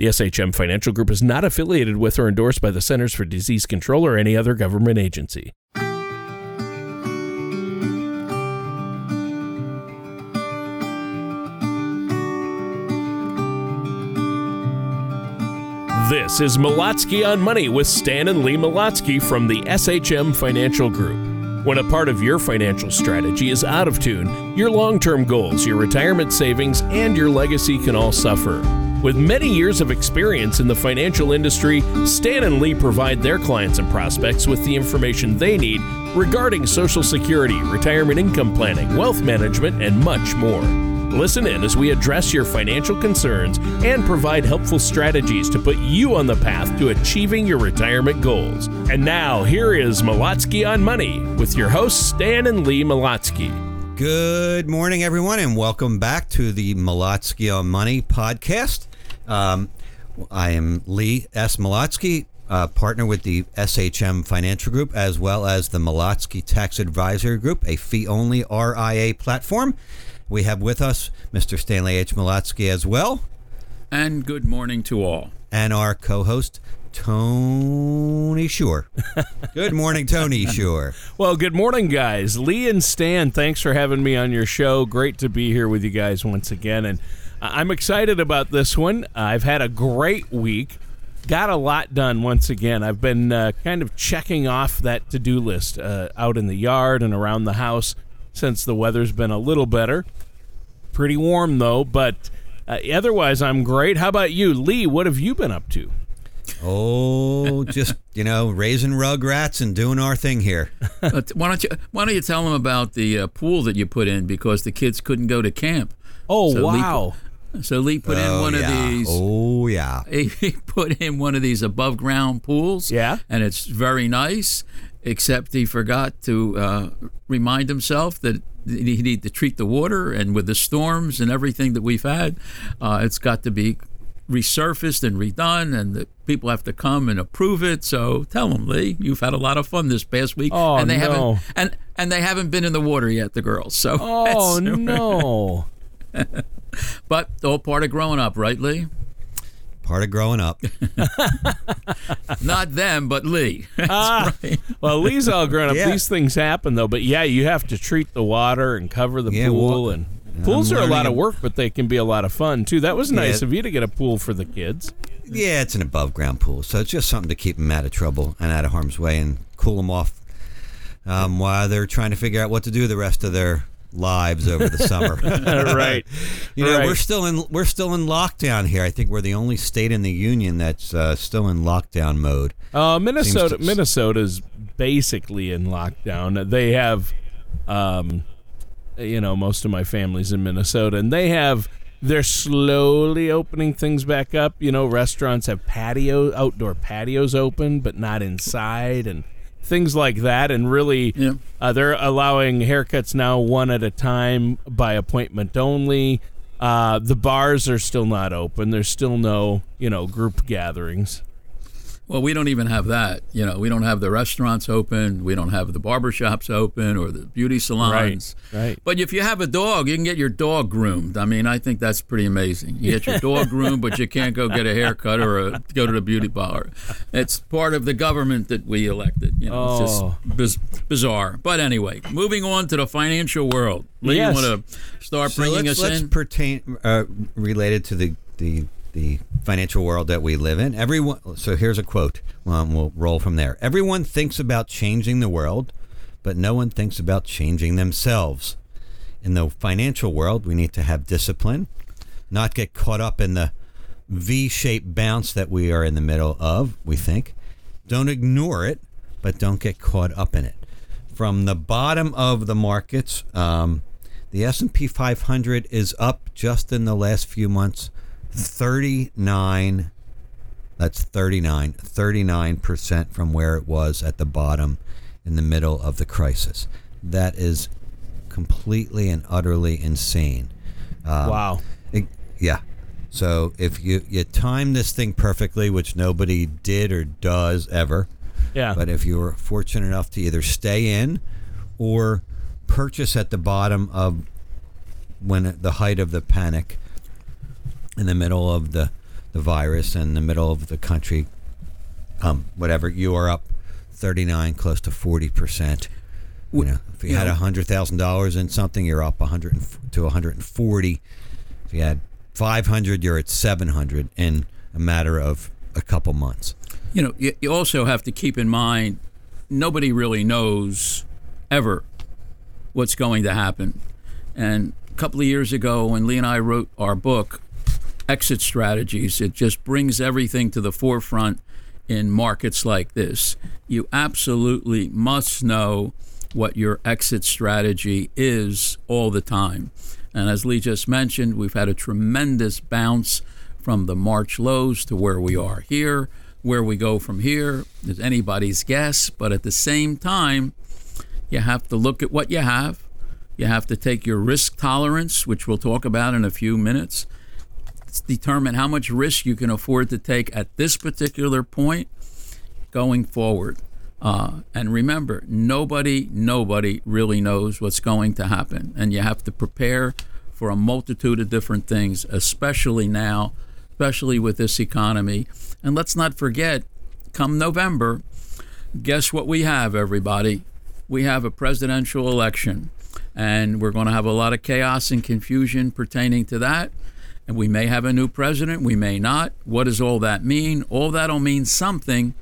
The SHM Financial Group is not affiliated with or endorsed by the Centers for Disease Control or any other government agency. This is Malatsky on Money with Stan and Lee Malatsky from the SHM Financial Group. When a part of your financial strategy is out of tune, your long term goals, your retirement savings, and your legacy can all suffer. With many years of experience in the financial industry, Stan and Lee provide their clients and prospects with the information they need regarding Social Security, retirement income planning, wealth management, and much more. Listen in as we address your financial concerns and provide helpful strategies to put you on the path to achieving your retirement goals. And now, here is Malatsky on Money with your hosts, Stan and Lee Malatsky. Good morning, everyone, and welcome back to the Malatsky on Money podcast. Um, I am Lee S. Malatsky, uh, partner with the SHM Financial Group, as well as the Malatsky Tax Advisory Group, a fee only RIA platform. We have with us Mr. Stanley H. Malatsky as well, And good morning to all. and our co host, Tony Shore. Good morning, Tony Shore. Well, good morning, guys. Lee and Stan, thanks for having me on your show. Great to be here with you guys once again. And I- I'm excited about this one. I've had a great week. Got a lot done once again. I've been uh, kind of checking off that to do list uh, out in the yard and around the house since the weather's been a little better. Pretty warm, though, but uh, otherwise, I'm great. How about you, Lee? What have you been up to? Oh, just, you know, raising rugrats and doing our thing here. Uh, why don't you Why don't you tell them about the uh, pool that you put in because the kids couldn't go to camp? Oh, So Lee- wow. So Lee put in one yeah. of these. Oh, yeah. He put in one of these above ground pools. Yeah. and it's very nice. Except he forgot to uh, remind himself that he need to treat the water, and with the storms and everything that we've had, uh, it's got to be resurfaced and redone, and the people have to come and approve it. So tell them, Lee, you've had a lot of fun this past week, Oh, and they no. haven't and and they haven't been in the water yet, the girls. So Oh, no. but all part of growing up, right, Lee? Part of growing up. Not them, but Lee. Ah, well, Lee's all grown up. Yeah. These things happen, though. But yeah, you have to treat the water and cover the Yeah, pool. well, and pools are a lot of work, but they can be a lot of fun too. That was nice Yeah. of you to get a pool for the kids. Yeah, it's an above ground pool, so it's just something to keep them out of trouble and out of harm's way and cool them off um, while they're trying to figure out what to do the rest of their lives over the summer. right. You know, Right. we're still in we're still in lockdown here. I think we're the only state in the union that's uh, still in lockdown mode. Uh, Minnesota. to- Minnesota's basically in lockdown. They have, um, you know, most of my family's in Minnesota, and they have. They're slowly opening things back up. You know, restaurants have patio, outdoor patios open, but not inside, and things like that. And really, Yeah. uh, they're allowing haircuts now one at a time by appointment only. Uh, the bars are still not open. There's still no, you know, group gatherings. Well, we don't even have that. You know, we don't have the restaurants open. We don't have the barbershops open or the beauty salons. right. right. But if you have a dog, you can get your dog groomed. I mean, I think that's pretty amazing. You get your dog groomed, but you can't go get a haircut or a, go to the beauty bar. It's part of the government that we elected. You know, it's Oh. just biz- bizarre. But anyway, moving on to the financial world. Lee, Yes. you want to start So bringing let's, us let's in? pertain uh, related to the, the the financial world that we live in. Everyone. So here's a quote. Um, we'll roll from there. Everyone thinks about changing the world, but no one thinks about changing themselves. In the financial world, we need to have discipline, not get caught up in the V-shaped bounce that we are in the middle of. We think. Don't ignore it, but don't get caught up in it. From the bottom of the markets, um, the S&P 500 is up just in the last few months 39 that's 39 39% from where it was at the bottom in the middle of the crisis. That is completely and utterly insane. Um, Wow. it- yeah. So if you you time this thing perfectly, which nobody did or does ever, Yeah. but if you were fortunate enough to either stay in or purchase at the bottom of when the height of the panic in the middle of the the virus in the middle of the country, um, whatever, you are up 39, close to 40%. You know, if you you had a hundred thousand dollars in something, you're up 100 and f- to 140. If you had 500, you're at 700 in a matter of a couple months. You know, you, you also have to keep in mind nobody really knows ever what's going to happen. And a couple of years ago, when Lee and I wrote our book, Exit Strategies, it just brings everything to the forefront in markets like this. You absolutely must know what your exit strategy is all the time. And as Lee just mentioned, we've had a tremendous bounce from the March lows to where we are here. Where we go from here is anybody's guess, but at the same time, you have to look at what you have. You have to take your risk tolerance, which we'll talk about in a few minutes, determine how much risk you can afford to take at this particular point going forward. Uh, and remember, nobody, nobody really knows what's going to happen. And you have to prepare for a multitude of different things, especially now, especially with this economy. And let's not forget, come November, guess what we have, everybody? We have a presidential election. And we're going to have a lot of chaos and confusion pertaining to that. And we may have a new president, we may not. What does all that mean? All that'll mean something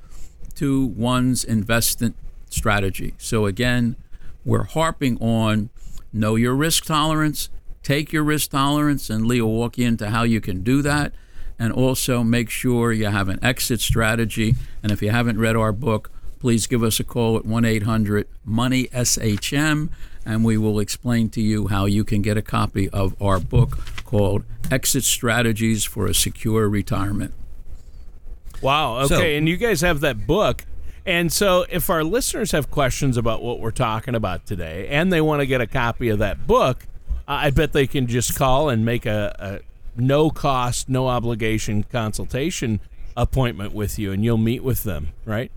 to one's investment strategy. So again, we're harping on know your risk tolerance, take your risk tolerance, and Lee will walk you into how you can do that. And also make sure you have an exit strategy. And if you haven't read our book, please give us a call at 1 800 Money SHM, and we will explain to you how you can get a copy of our book called Exit Strategies for a Secure Retirement. Wow. Okay. So- and you guys have that book. And so, if our listeners have questions about what we're talking about today and they want to get a copy of that book, I bet they can just call and make a, a no cost, no obligation consultation appointment with you and you'll meet with them, right?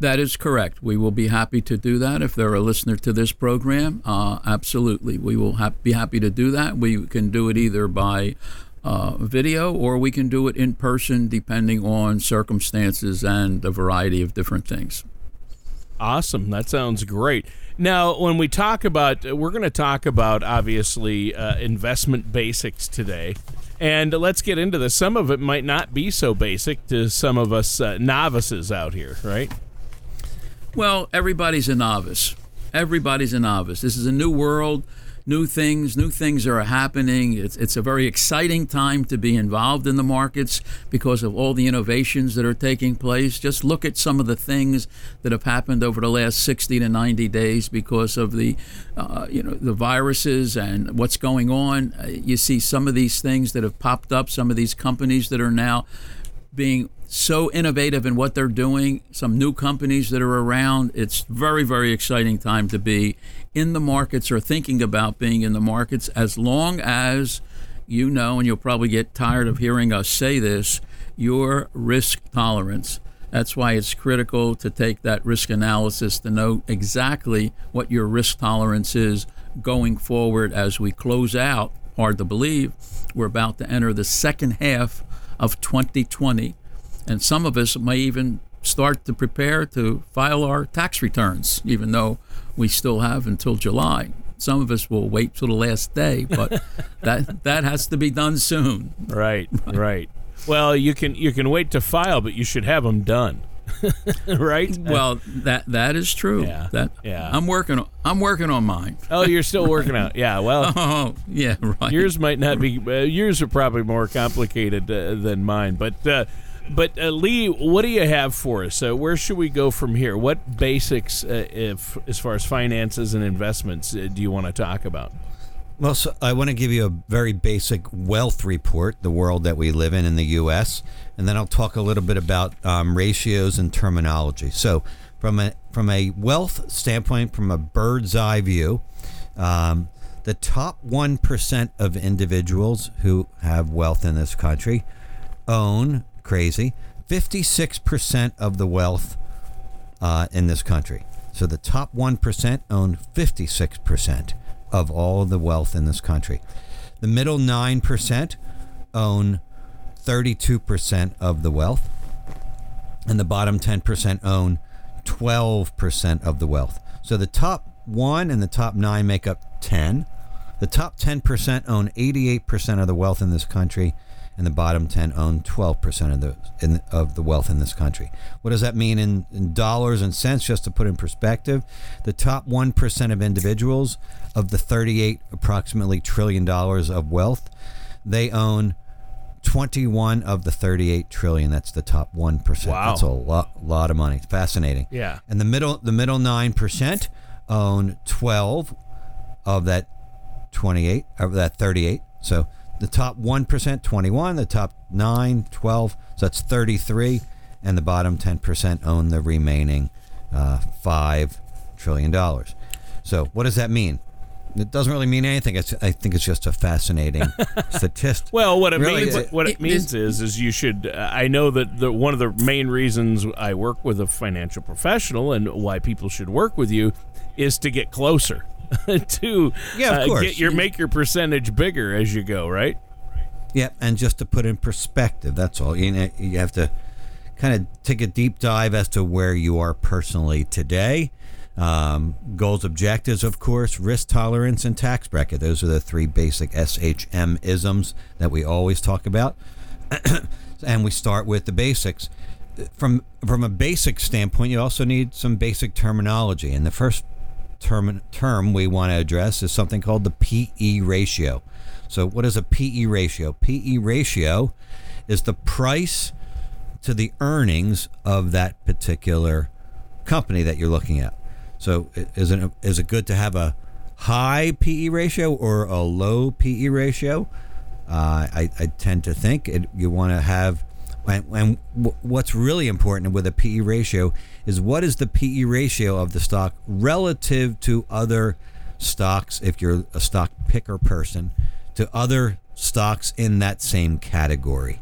That is correct. We will be happy to do that if they're a listener to this program. Uh, absolutely, we will ha- be happy to do that. We can do it either by uh, video or we can do it in person, depending on circumstances and a variety of different things. Awesome. That sounds great. Now, when we talk about, we're going to talk about obviously uh, investment basics today. And let's get into this. Some of it might not be so basic to some of us uh, novices out here, right? Well, everybody's a novice. Everybody's a novice. This is a new world, new things, new things are happening. It's, it's a very exciting time to be involved in the markets because of all the innovations that are taking place. Just look at some of the things that have happened over the last 60 to 90 days because of the, uh, you know, the viruses and what's going on. Uh, you see some of these things that have popped up, some of these companies that are now being so innovative in what they're doing, some new companies that are around. It's very, very exciting time to be in the markets or thinking about being in the markets as long as you know, and you'll probably get tired of hearing us say this, your risk tolerance. That's why it's critical to take that risk analysis to know exactly what your risk tolerance is going forward as we close out. Hard to believe, we're about to enter the second half of 2020. And some of us may even start to prepare to file our tax returns, even though we still have until July. Some of us will wait till the last day, but that that has to be done soon. Right, right. Well, you can you can wait to file, but you should have them done, right? Well, that that is true. Yeah, That yeah. I'm working on I'm working on mine. oh, you're still working out. Yeah. Well, Oh, yeah, right. yours might not be. Uh, yours are probably more complicated uh, than mine. But uh, but uh, Lee, what do you have for us? Uh, where should we go from here? What basics, uh, if as far as finances and investments, uh, do you want to talk about? Well, so I want to give you a very basic wealth report, the world that we live in in the U.S., and then I'll talk a little bit about um, ratios and terminology. So, from a from a wealth standpoint, from a bird's eye view, um, the top one percent of individuals who have wealth in this country own crazy fifty six percent of the wealth uh, in this country. So the top 1% own 56% of all the wealth in this country. The middle 9% own 32% of the wealth, and the bottom 10% own 12% of the wealth. So the top one and the top nine make up 10. The top 10% own 88% of the wealth in this country, and the bottom 10 own 12% of the in, of the wealth in this country. What does that mean in, in dollars and cents? Just to put in perspective, the top 1% of individuals of the 38 approximately trillion dollars of wealth, they own 21 of the 38 trillion. That's the top 1%. Wow. That's a lot lot of money. Fascinating. Yeah. And the middle the middle 9% own 12 of that 28 of that 38. So the top 1% 21, the top 9 12, so that's 33 and the bottom 10% own the remaining uh, 5 trillion dollars. So what does that mean? It doesn't really mean anything. It's, I think it's just a fascinating statistic. Well, what it Really, means, it- what it, it means is, is you should. Uh, I know that the, one of the main reasons I work with a financial professional and why people should work with you is to get closer, to Yeah, of uh, course. get your make your percentage bigger as you go, right? Yeah, and just to put in perspective, that's all. You know, you have to kind of take a deep dive as to where you are personally today. Um, goals, objectives, of course, risk tolerance, and tax bracket. Those are the three basic SHM isms that we always talk about. and we start with the basics. From from a basic standpoint, you also need some basic terminology. And the first term term we want to address is something called the PE ratio. So, what is a PE ratio? PE ratio is the price to the earnings of that particular company that you're looking at. So, is it is it good to have a high PE ratio or a low PE ratio? Uh, I, I tend to think it, you want to have, and, and what's really important with a PE ratio is what is the PE ratio of the stock relative to other stocks, if you're a stock picker person, to other stocks in that same category.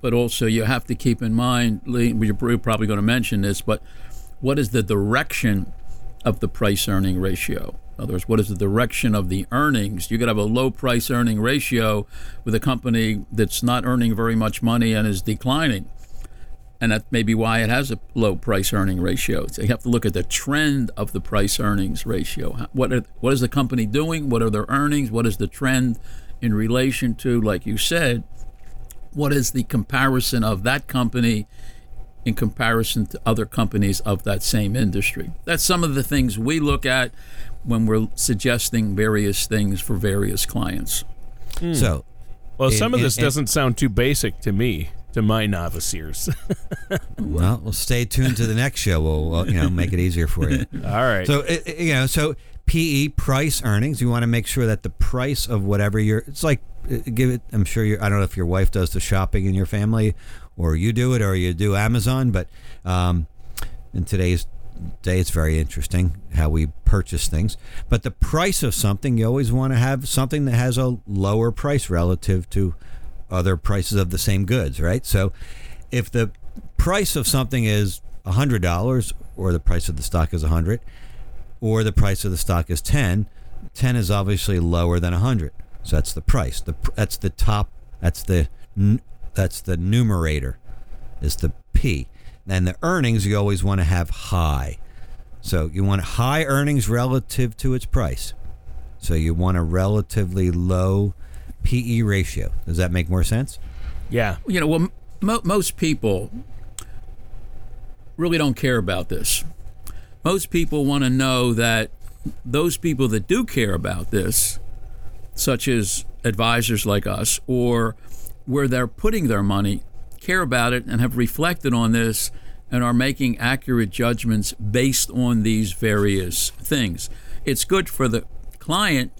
But also, you have to keep in mind, Lee, you're probably going to mention this, but what is the direction of the price earning ratio? In other words, what is the direction of the earnings? You could have a low price earning ratio with a company that's not earning very much money and is declining. And that may be why it has a low price earning ratio. So you have to look at the trend of the price earnings ratio. What, are, what is the company doing? What are their earnings? What is the trend in relation to, like you said, what is the comparison of that company in comparison to other companies of that same industry? That's some of the things we look at when we're suggesting various things for various clients. Hmm. So, Well, In- some of in- this in- doesn't sound too basic to me, to my novice ears. well, we'll stay tuned to the next show. We'll, uh, you know make it easier for you. All right. So you know, so PE price earnings. You want to make sure that the price of whatever you're. It's like uh, give it. I'm sure you. I don't know if your wife does the shopping in your family, or you do it, or you do Amazon. But um, in today's day, it's very interesting how we purchase things. But the price of something, you always want to have something that has a lower price relative to other prices of the same goods, right? So if the price of something is $100 or the price of the stock is 100 or the price of the stock is 10, 10 is obviously lower than 100. So that's the price. The that's the top that's the that's the numerator is the P. And the earnings you always want to have high. So you want high earnings relative to its price. So you want a relatively low PE ratio. Does that make more sense? yeah. You know, well, mo- most people really don't care about this. Most people want to know that those people that do care about this, such as advisors like us, or where they're putting their money, care about it and have reflected on this and are making accurate judgments based on these various things. It's good for the client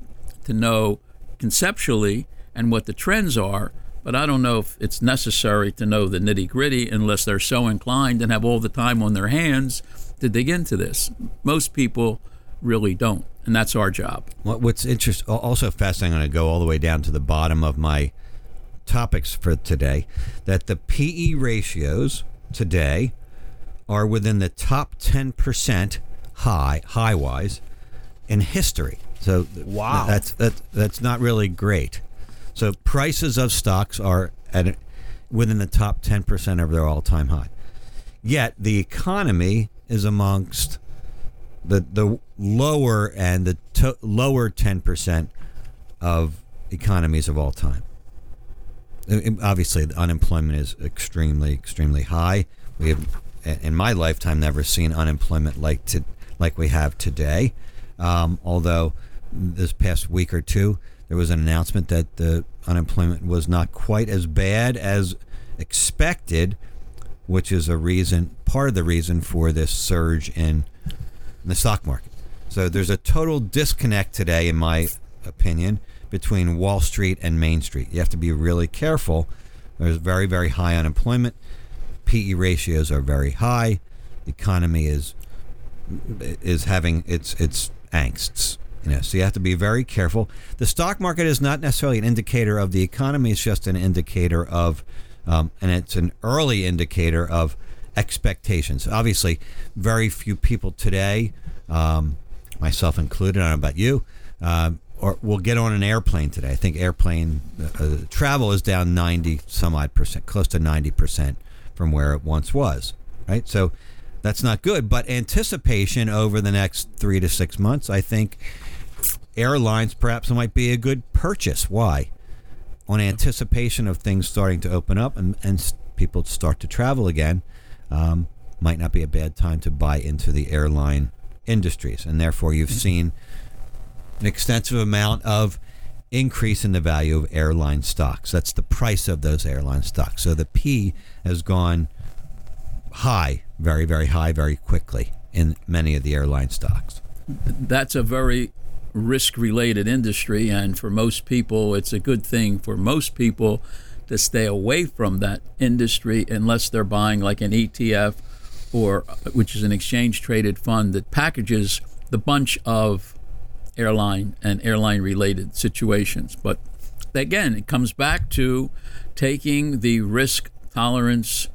to know conceptually and what the trends are, but I don't know if it's necessary to know the nitty gritty unless they're so inclined and have all the time on their hands to dig into this. Most people really don't, and that's our job. What, what's interest, also fascinating, I'm going to go all the way down to the bottom of my topics for today, that the PE ratios today are within the top 10% high, high wise, in history. So Wow. that's, that, that's not really great. So prices of stocks are at, within the top 10% of their all time high. Yet the economy is amongst the, the lower and the to, lower 10% of economies of all time. Obviously, the unemployment is extremely, extremely high. We have, in my lifetime, never seen unemployment like to, like we have today. Um, although this past week or two, there was an announcement that the unemployment was not quite as bad as expected, which is a reason, part of the reason for this surge in the stock market. So there's a total disconnect today, in my opinion, between Wall Street and Main Street. You have to be really careful. There's very, very high unemployment. PE ratios are very high. The economy is is having its its angsts. You know, so you have to be very careful. The stock market is not necessarily an indicator of the economy; it's just an indicator of, um, and it's an early indicator of expectations. Obviously, very few people today, um, myself included, I don't know about you, uh, or will get on an airplane today. I think airplane uh, travel is down 90 some odd percent, close to 90 percent from where it once was, right? So that's not good. But anticipation over the next three to six months, I think airlines perhaps might be a good purchase. Why? On anticipation of things starting to open up and, and people start to travel again, um, might not be a bad time to buy into the airline industries. And therefore, you've seen an extensive amount of increase in the value of airline stocks. That's the price of those airline stocks. So the P has gone high, very, very high, very quickly in many of the airline stocks. That's a very risk related industry, and for most people, it's a good thing for most people to stay away from that industry unless they're buying like an ETF or which is an exchange traded fund that packages the bunch of airline and airline related situations. But again, it comes back to taking the risk tolerance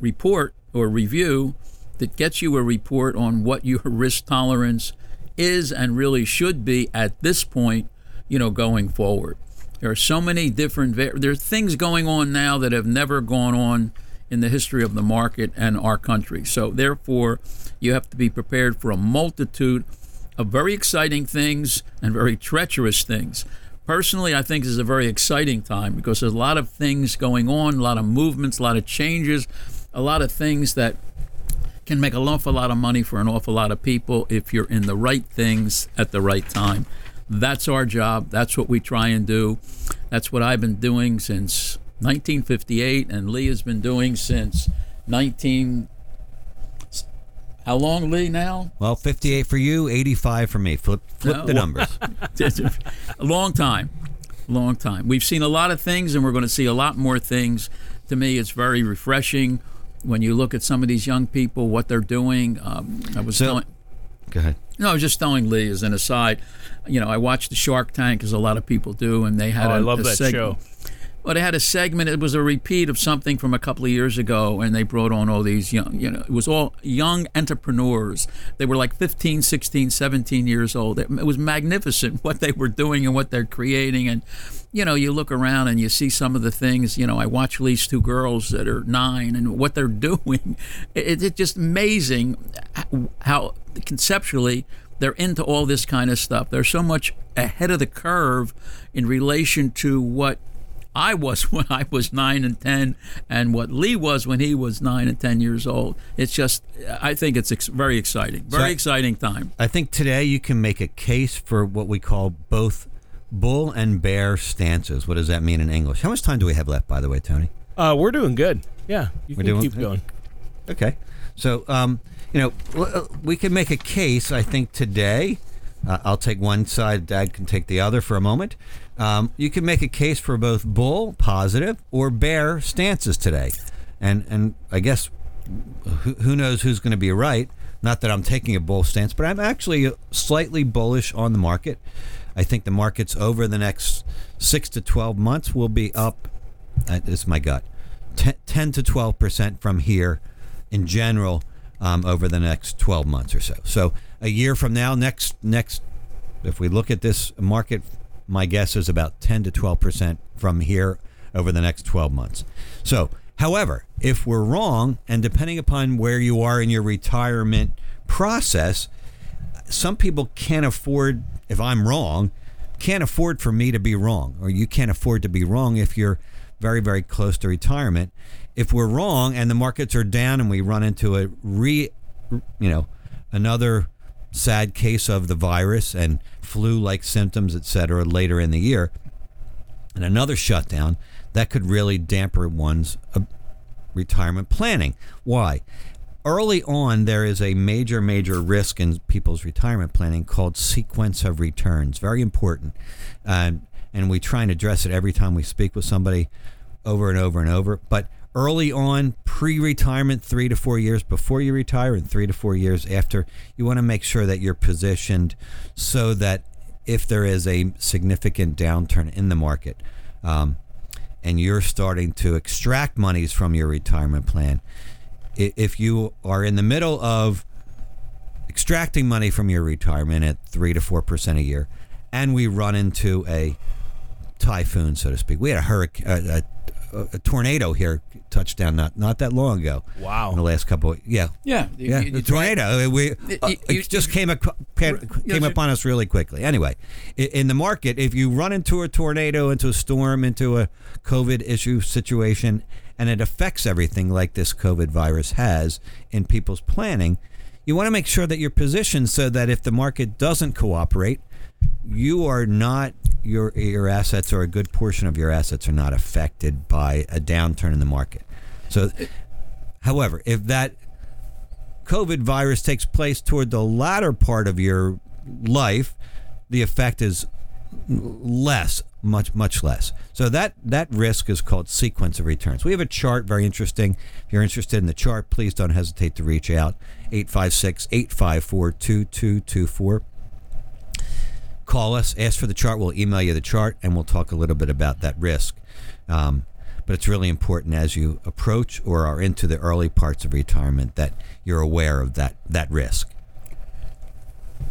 report or review that gets you a report on what your risk tolerance is and really should be at this point, you know, going forward. There are so many different there are things going on now that have never gone on in the history of the market and our country. So therefore, you have to be prepared for a multitude of very exciting things and very treacherous things. Personally, I think this is a very exciting time because there's a lot of things going on, a lot of movements, a lot of changes, a lot of things that can make an awful lot of money for an awful lot of people if you're in the right things at the right time. That's our job. That's what we try and do. That's what I've been doing since 1958, and Lee has been doing since 19. How long, Lee? Now? Well, 58 for you, 85 for me. Flip, flip No, the numbers. a long time, long time. We've seen a lot of things, and we're going to see a lot more things. To me, it's very refreshing when you look at some of these young people, what they're doing. Um, I was So- telling. Go ahead. No, I was just telling Lee as an aside. You know, I watched the Shark Tank, as a lot of people do, and they had Oh, a I love a that segment. show. Well, they had a segment. It was a repeat of something from a couple of years ago, and they brought on all these young, you know, it was all young entrepreneurs. They were like 15, 16, 17 years old. It, it was magnificent what they were doing and what they're creating. And, you know, you look around and you see some of the things, you know, I watch these two girls that are nine and what they're doing. It, it's just amazing how conceptually they're into all this kind of stuff. They're so much ahead of the curve in relation to what I was when I was nine and ten, and what Lee was when he was nine and ten years old. It's just, I think it's ex- very exciting, very I- exciting time. I think today you can make a case for what we call both bull and bear stances. What does that mean in English? How much time do we have left, by the way, Tony? Uh, we're doing good. Yeah, you We're can doing keep going. Okay. So, um, you know, uh, we can make a case, I think, today. Uh, I'll take one side, Dad can take the other for a moment. Um, you can make a case for both bull, positive, or bear stances today. And, and I guess who, who knows who's going to be right. Not that I'm taking a bull stance, but I'm actually slightly bullish on the market. I think the markets over the next six to 12 months will be up. Uh, is my gut. 10, 10 to 12 percent from here in general um, over the next 12 months or so. So a year from now, next next, if we look at this market, my guess is about 10 to 12 percent from here over the next 12 months. So, however, if we're wrong, and depending upon where you are in your retirement process, some people can't afford, if I'm wrong, can't afford for me to be wrong, or you can't afford to be wrong if you're very, very close to retirement. If we're wrong and the markets are down and we run into a re, you know, another sad case of the virus and flu-like symptoms, etc., later in the year, and another shutdown, that could really dampen one's uh, retirement planning. Why? Early on, there is a major, major risk in people's retirement planning called sequence of returns. Very important. Uh, and we try and address it every time we speak with somebody over and over and over. But early on, pre retirement, three to four years before you retire, and three to four years after, you want to make sure that you're positioned so that if there is a significant downturn in the market um, and you're starting to extract monies from your retirement plan, if you are in the middle of extracting money from your retirement at three to four percent a year, and we run into a typhoon, so to speak, we had a hurricane, a tornado here touchdown not not that long ago. Wow! In the last couple, of, yeah, Yeah, yeah, you- the tornado. We uh, you- you- it just came came, yes, came you- upon us really quickly. Anyway, in the market, if you run into a tornado, into a storm, into a COVID issue situation, and it affects everything like this COVID virus has in people's planning, you want to make sure that you're positioned so that if the market doesn't cooperate, you are not your your assets or a good portion of your assets are not affected by a downturn in the market. So, however, if that COVID virus takes place toward the latter part of your life, the effect is less, much much less. So that that risk is called sequence of returns. We have a chart, very interesting. If you're interested in the chart, please don't hesitate to reach out 856-854-2224 call us, ask for the chart. We'll email you the chart, and we'll talk a little bit about that risk. Um, but it's really important as you approach or are into the early parts of retirement that you're aware of that that risk.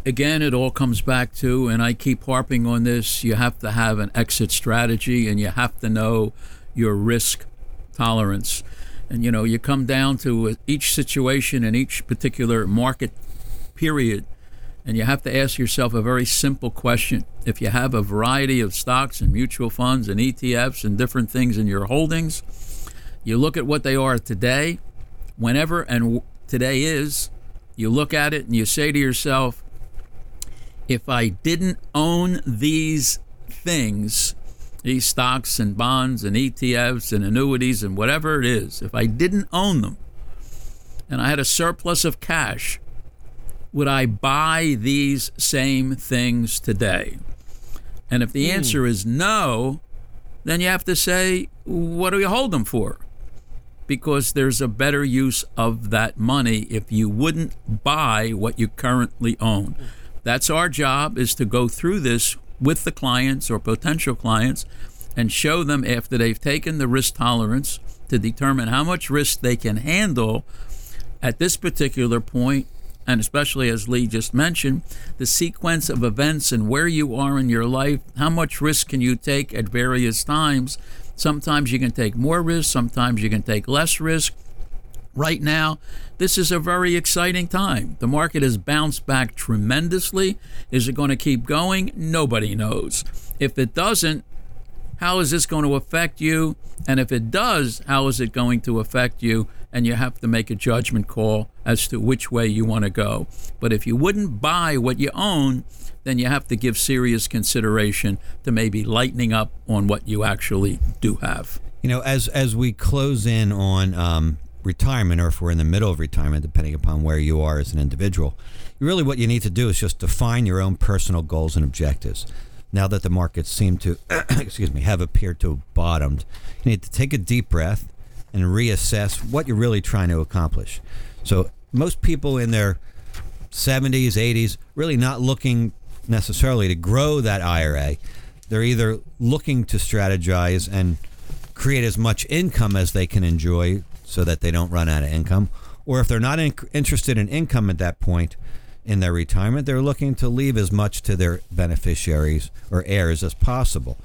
again, it all comes back to, and I keep harping on this, you have to have an exit strategy and you have to know your risk tolerance. And, you know, you come down to each situation and each particular market period, and you have to ask yourself a very simple question. If you have a variety of stocks and mutual funds and ETFs and different things in your holdings, you look at what they are today, whenever and today is, you look at it and you say to yourself, if I didn't own these things, these stocks and bonds and ETFs and annuities and whatever it is, if I didn't own them and I had a surplus of cash, would I buy these same things today? And if the hmm. answer is no, then you have to say, what do you hold them for? Because there's a better use of that money if you wouldn't buy what you currently own. That's our job is to go through this with the clients or potential clients and show them after they've taken the risk tolerance to determine how much risk they can handle at this particular point, and especially as Lee just mentioned, the sequence of events and where you are in your life, how much risk can you take at various times? Sometimes you can take more risk, sometimes you can take less risk. Right now, this is a very exciting time. The market has bounced back tremendously. Is it going to keep going? Nobody knows. If it doesn't, how is this going to affect you? And if it does, how is it going to affect you? And you have to make a judgment call as to which way you want to go. But if you wouldn't buy what you own, then you have to give serious consideration to maybe lightening up on what you actually do have. You know, as as we close in on um, retirement, or if we're in the middle of retirement, depending upon where you are as an individual, really what you need to do is just define your own personal goals and objectives. Now that the markets seem to, excuse me, have appeared to have bottomed, you need to take a deep breath and reassess what you're really trying to accomplish. So most people in their 70s, 80s, really not looking necessarily to grow that IRA. They're either looking to strategize and create as much income as they can enjoy so that they don't run out of income. Or if they're not in- interested in income at that point in their retirement, they're looking to leave as much to their beneficiaries or heirs as possible.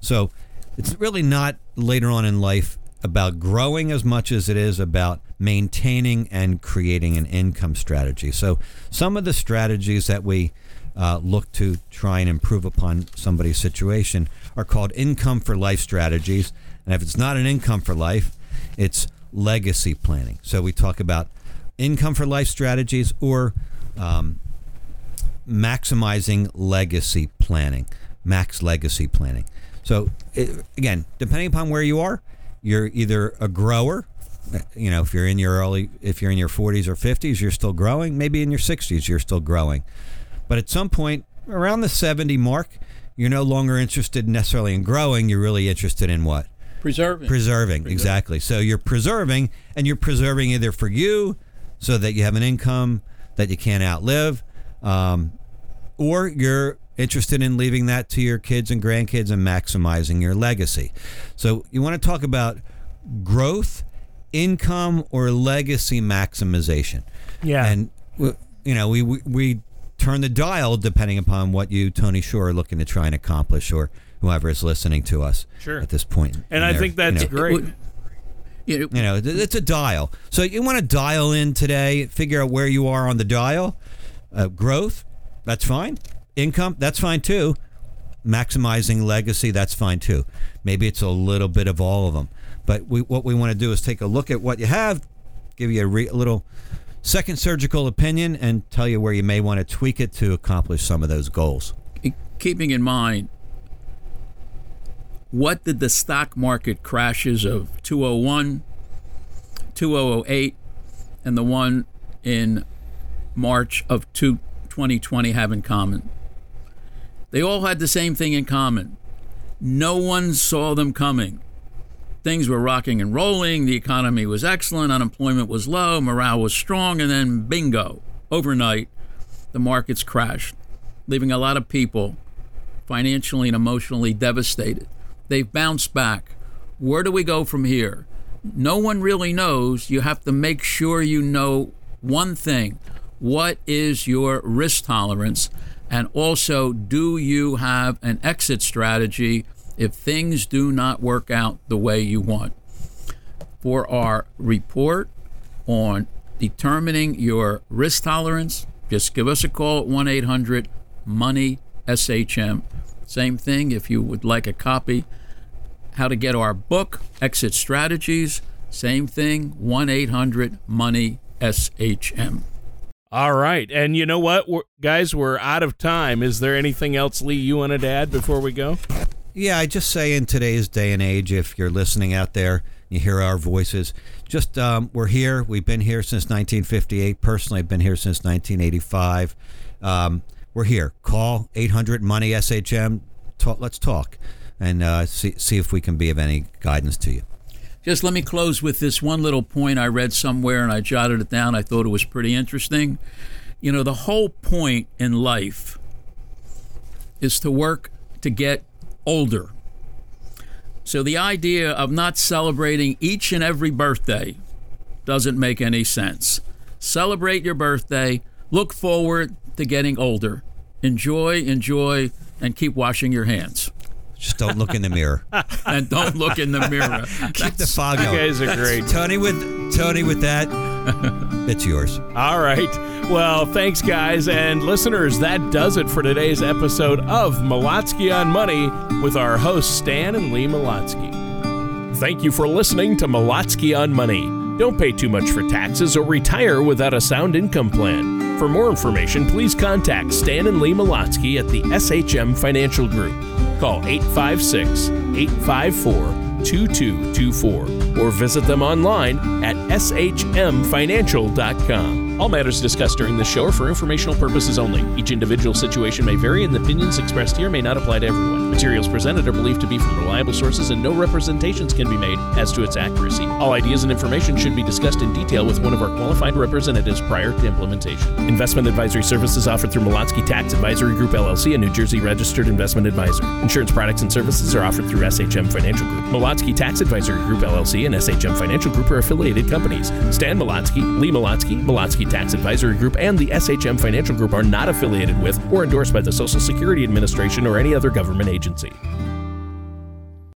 So it's really not later on in life about growing as much as it is about maintaining and creating an income strategy. So, some of the strategies that we uh, look to try and improve upon somebody's situation are called income for life strategies. And if it's not an income for life, it's legacy planning. So, we talk about income for life strategies or um, maximizing legacy planning, max legacy planning. So, it, again, depending upon where you are, you're either a grower, you know, if you're in your early, if you're in your 40s or 50s, you're still growing. Maybe in your 60s, you're still growing. But at some point, around the 70 mark, you're no longer interested necessarily in growing. You're really interested in what? Preserving. Preserving, exactly. So you're preserving, and you're preserving either for you so that you have an income that you can't outlive, um, or you're interested in leaving that to your kids and grandkids and maximizing your legacy. So you want to talk about growth, income, or legacy maximization. Yeah. And you know, we, we we turn the dial depending upon what you, Tony Shore, are looking to try and accomplish, or whoever is listening to us Sure. at this point. and I think that's you know, great. You know, you know, th- it's a dial. So you want to dial in today, figure out where you are on the dial. Uh, growth, that's fine. Income, that's fine too. Maximizing legacy, that's fine too. Maybe it's a little bit of all of them. But we, what we want to do is take a look at what you have, give you a, re- a little second surgical opinion, and tell you where you may want to tweak it to accomplish some of those goals. keeping in mind what did the stock market crashes of 201 2008 and the one in march of two, 2020 have in common they all had the same thing in common no one saw them coming things were rocking and rolling the economy was excellent unemployment was low morale was strong and then bingo overnight the markets crashed leaving a lot of people financially and emotionally devastated. They've bounced back. Where do we go from here? No one really knows. You have to make sure you know one thing what is your risk tolerance? And also, do you have an exit strategy if things do not work out the way you want? For our report on determining your risk tolerance, just give us a call at 1 800 Money SHM. Same thing if you would like a copy. How to get our book, Exit Strategies. Same thing, 1 800 Money SHM. All right. And you know what, we're, guys? We're out of time. Is there anything else, Lee, you wanted to add before we go? Yeah, I just say in today's day and age, if you're listening out there, you hear our voices. Just um, we're here. We've been here since 1958. Personally, I've been here since 1985. Um, we're here. Call 800 Money SHM. Talk, let's talk and uh, see see if we can be of any guidance to you. Just let me close with this one little point I read somewhere and I jotted it down. I thought it was pretty interesting. You know, the whole point in life is to work to get older. So the idea of not celebrating each and every birthday doesn't make any sense. Celebrate your birthday, look forward to getting older. Enjoy, enjoy, and keep washing your hands. Just don't look in the mirror. And don't look in the mirror. Keep the fog You going. guys are great. Tony with Tony with that. it's yours. All right. Well, thanks, guys. And listeners, that does it for today's episode of Malatsky on Money with our hosts, Stan and Lee Malatsky. Thank you for listening to Malatsky on Money. Don't pay too much for taxes or retire without a sound income plan. For more information, please contact Stan and Lee Malatsky at the SHM Financial Group. Call 856 854 2224 or visit them online at shmfinancial.com. All matters discussed during this show are for informational purposes only. Each individual situation may vary, and the opinions expressed here may not apply to everyone. Materials presented are believed to be from reliable sources, and no representations can be made as to its accuracy. All ideas and information should be discussed in detail with one of our qualified representatives prior to implementation. Investment advisory services offered through Malatsky Tax Advisory Group LLC, a New Jersey registered investment advisor. Insurance products and services are offered through SHM Financial Group. Malatsky Tax Advisory Group LLC and SHM Financial Group are affiliated companies. Stan Malatsky, Lee Malatsky, Malatsky Tax Advisory Group, and the SHM Financial Group are not affiliated with or endorsed by the Social Security Administration or any other government agency.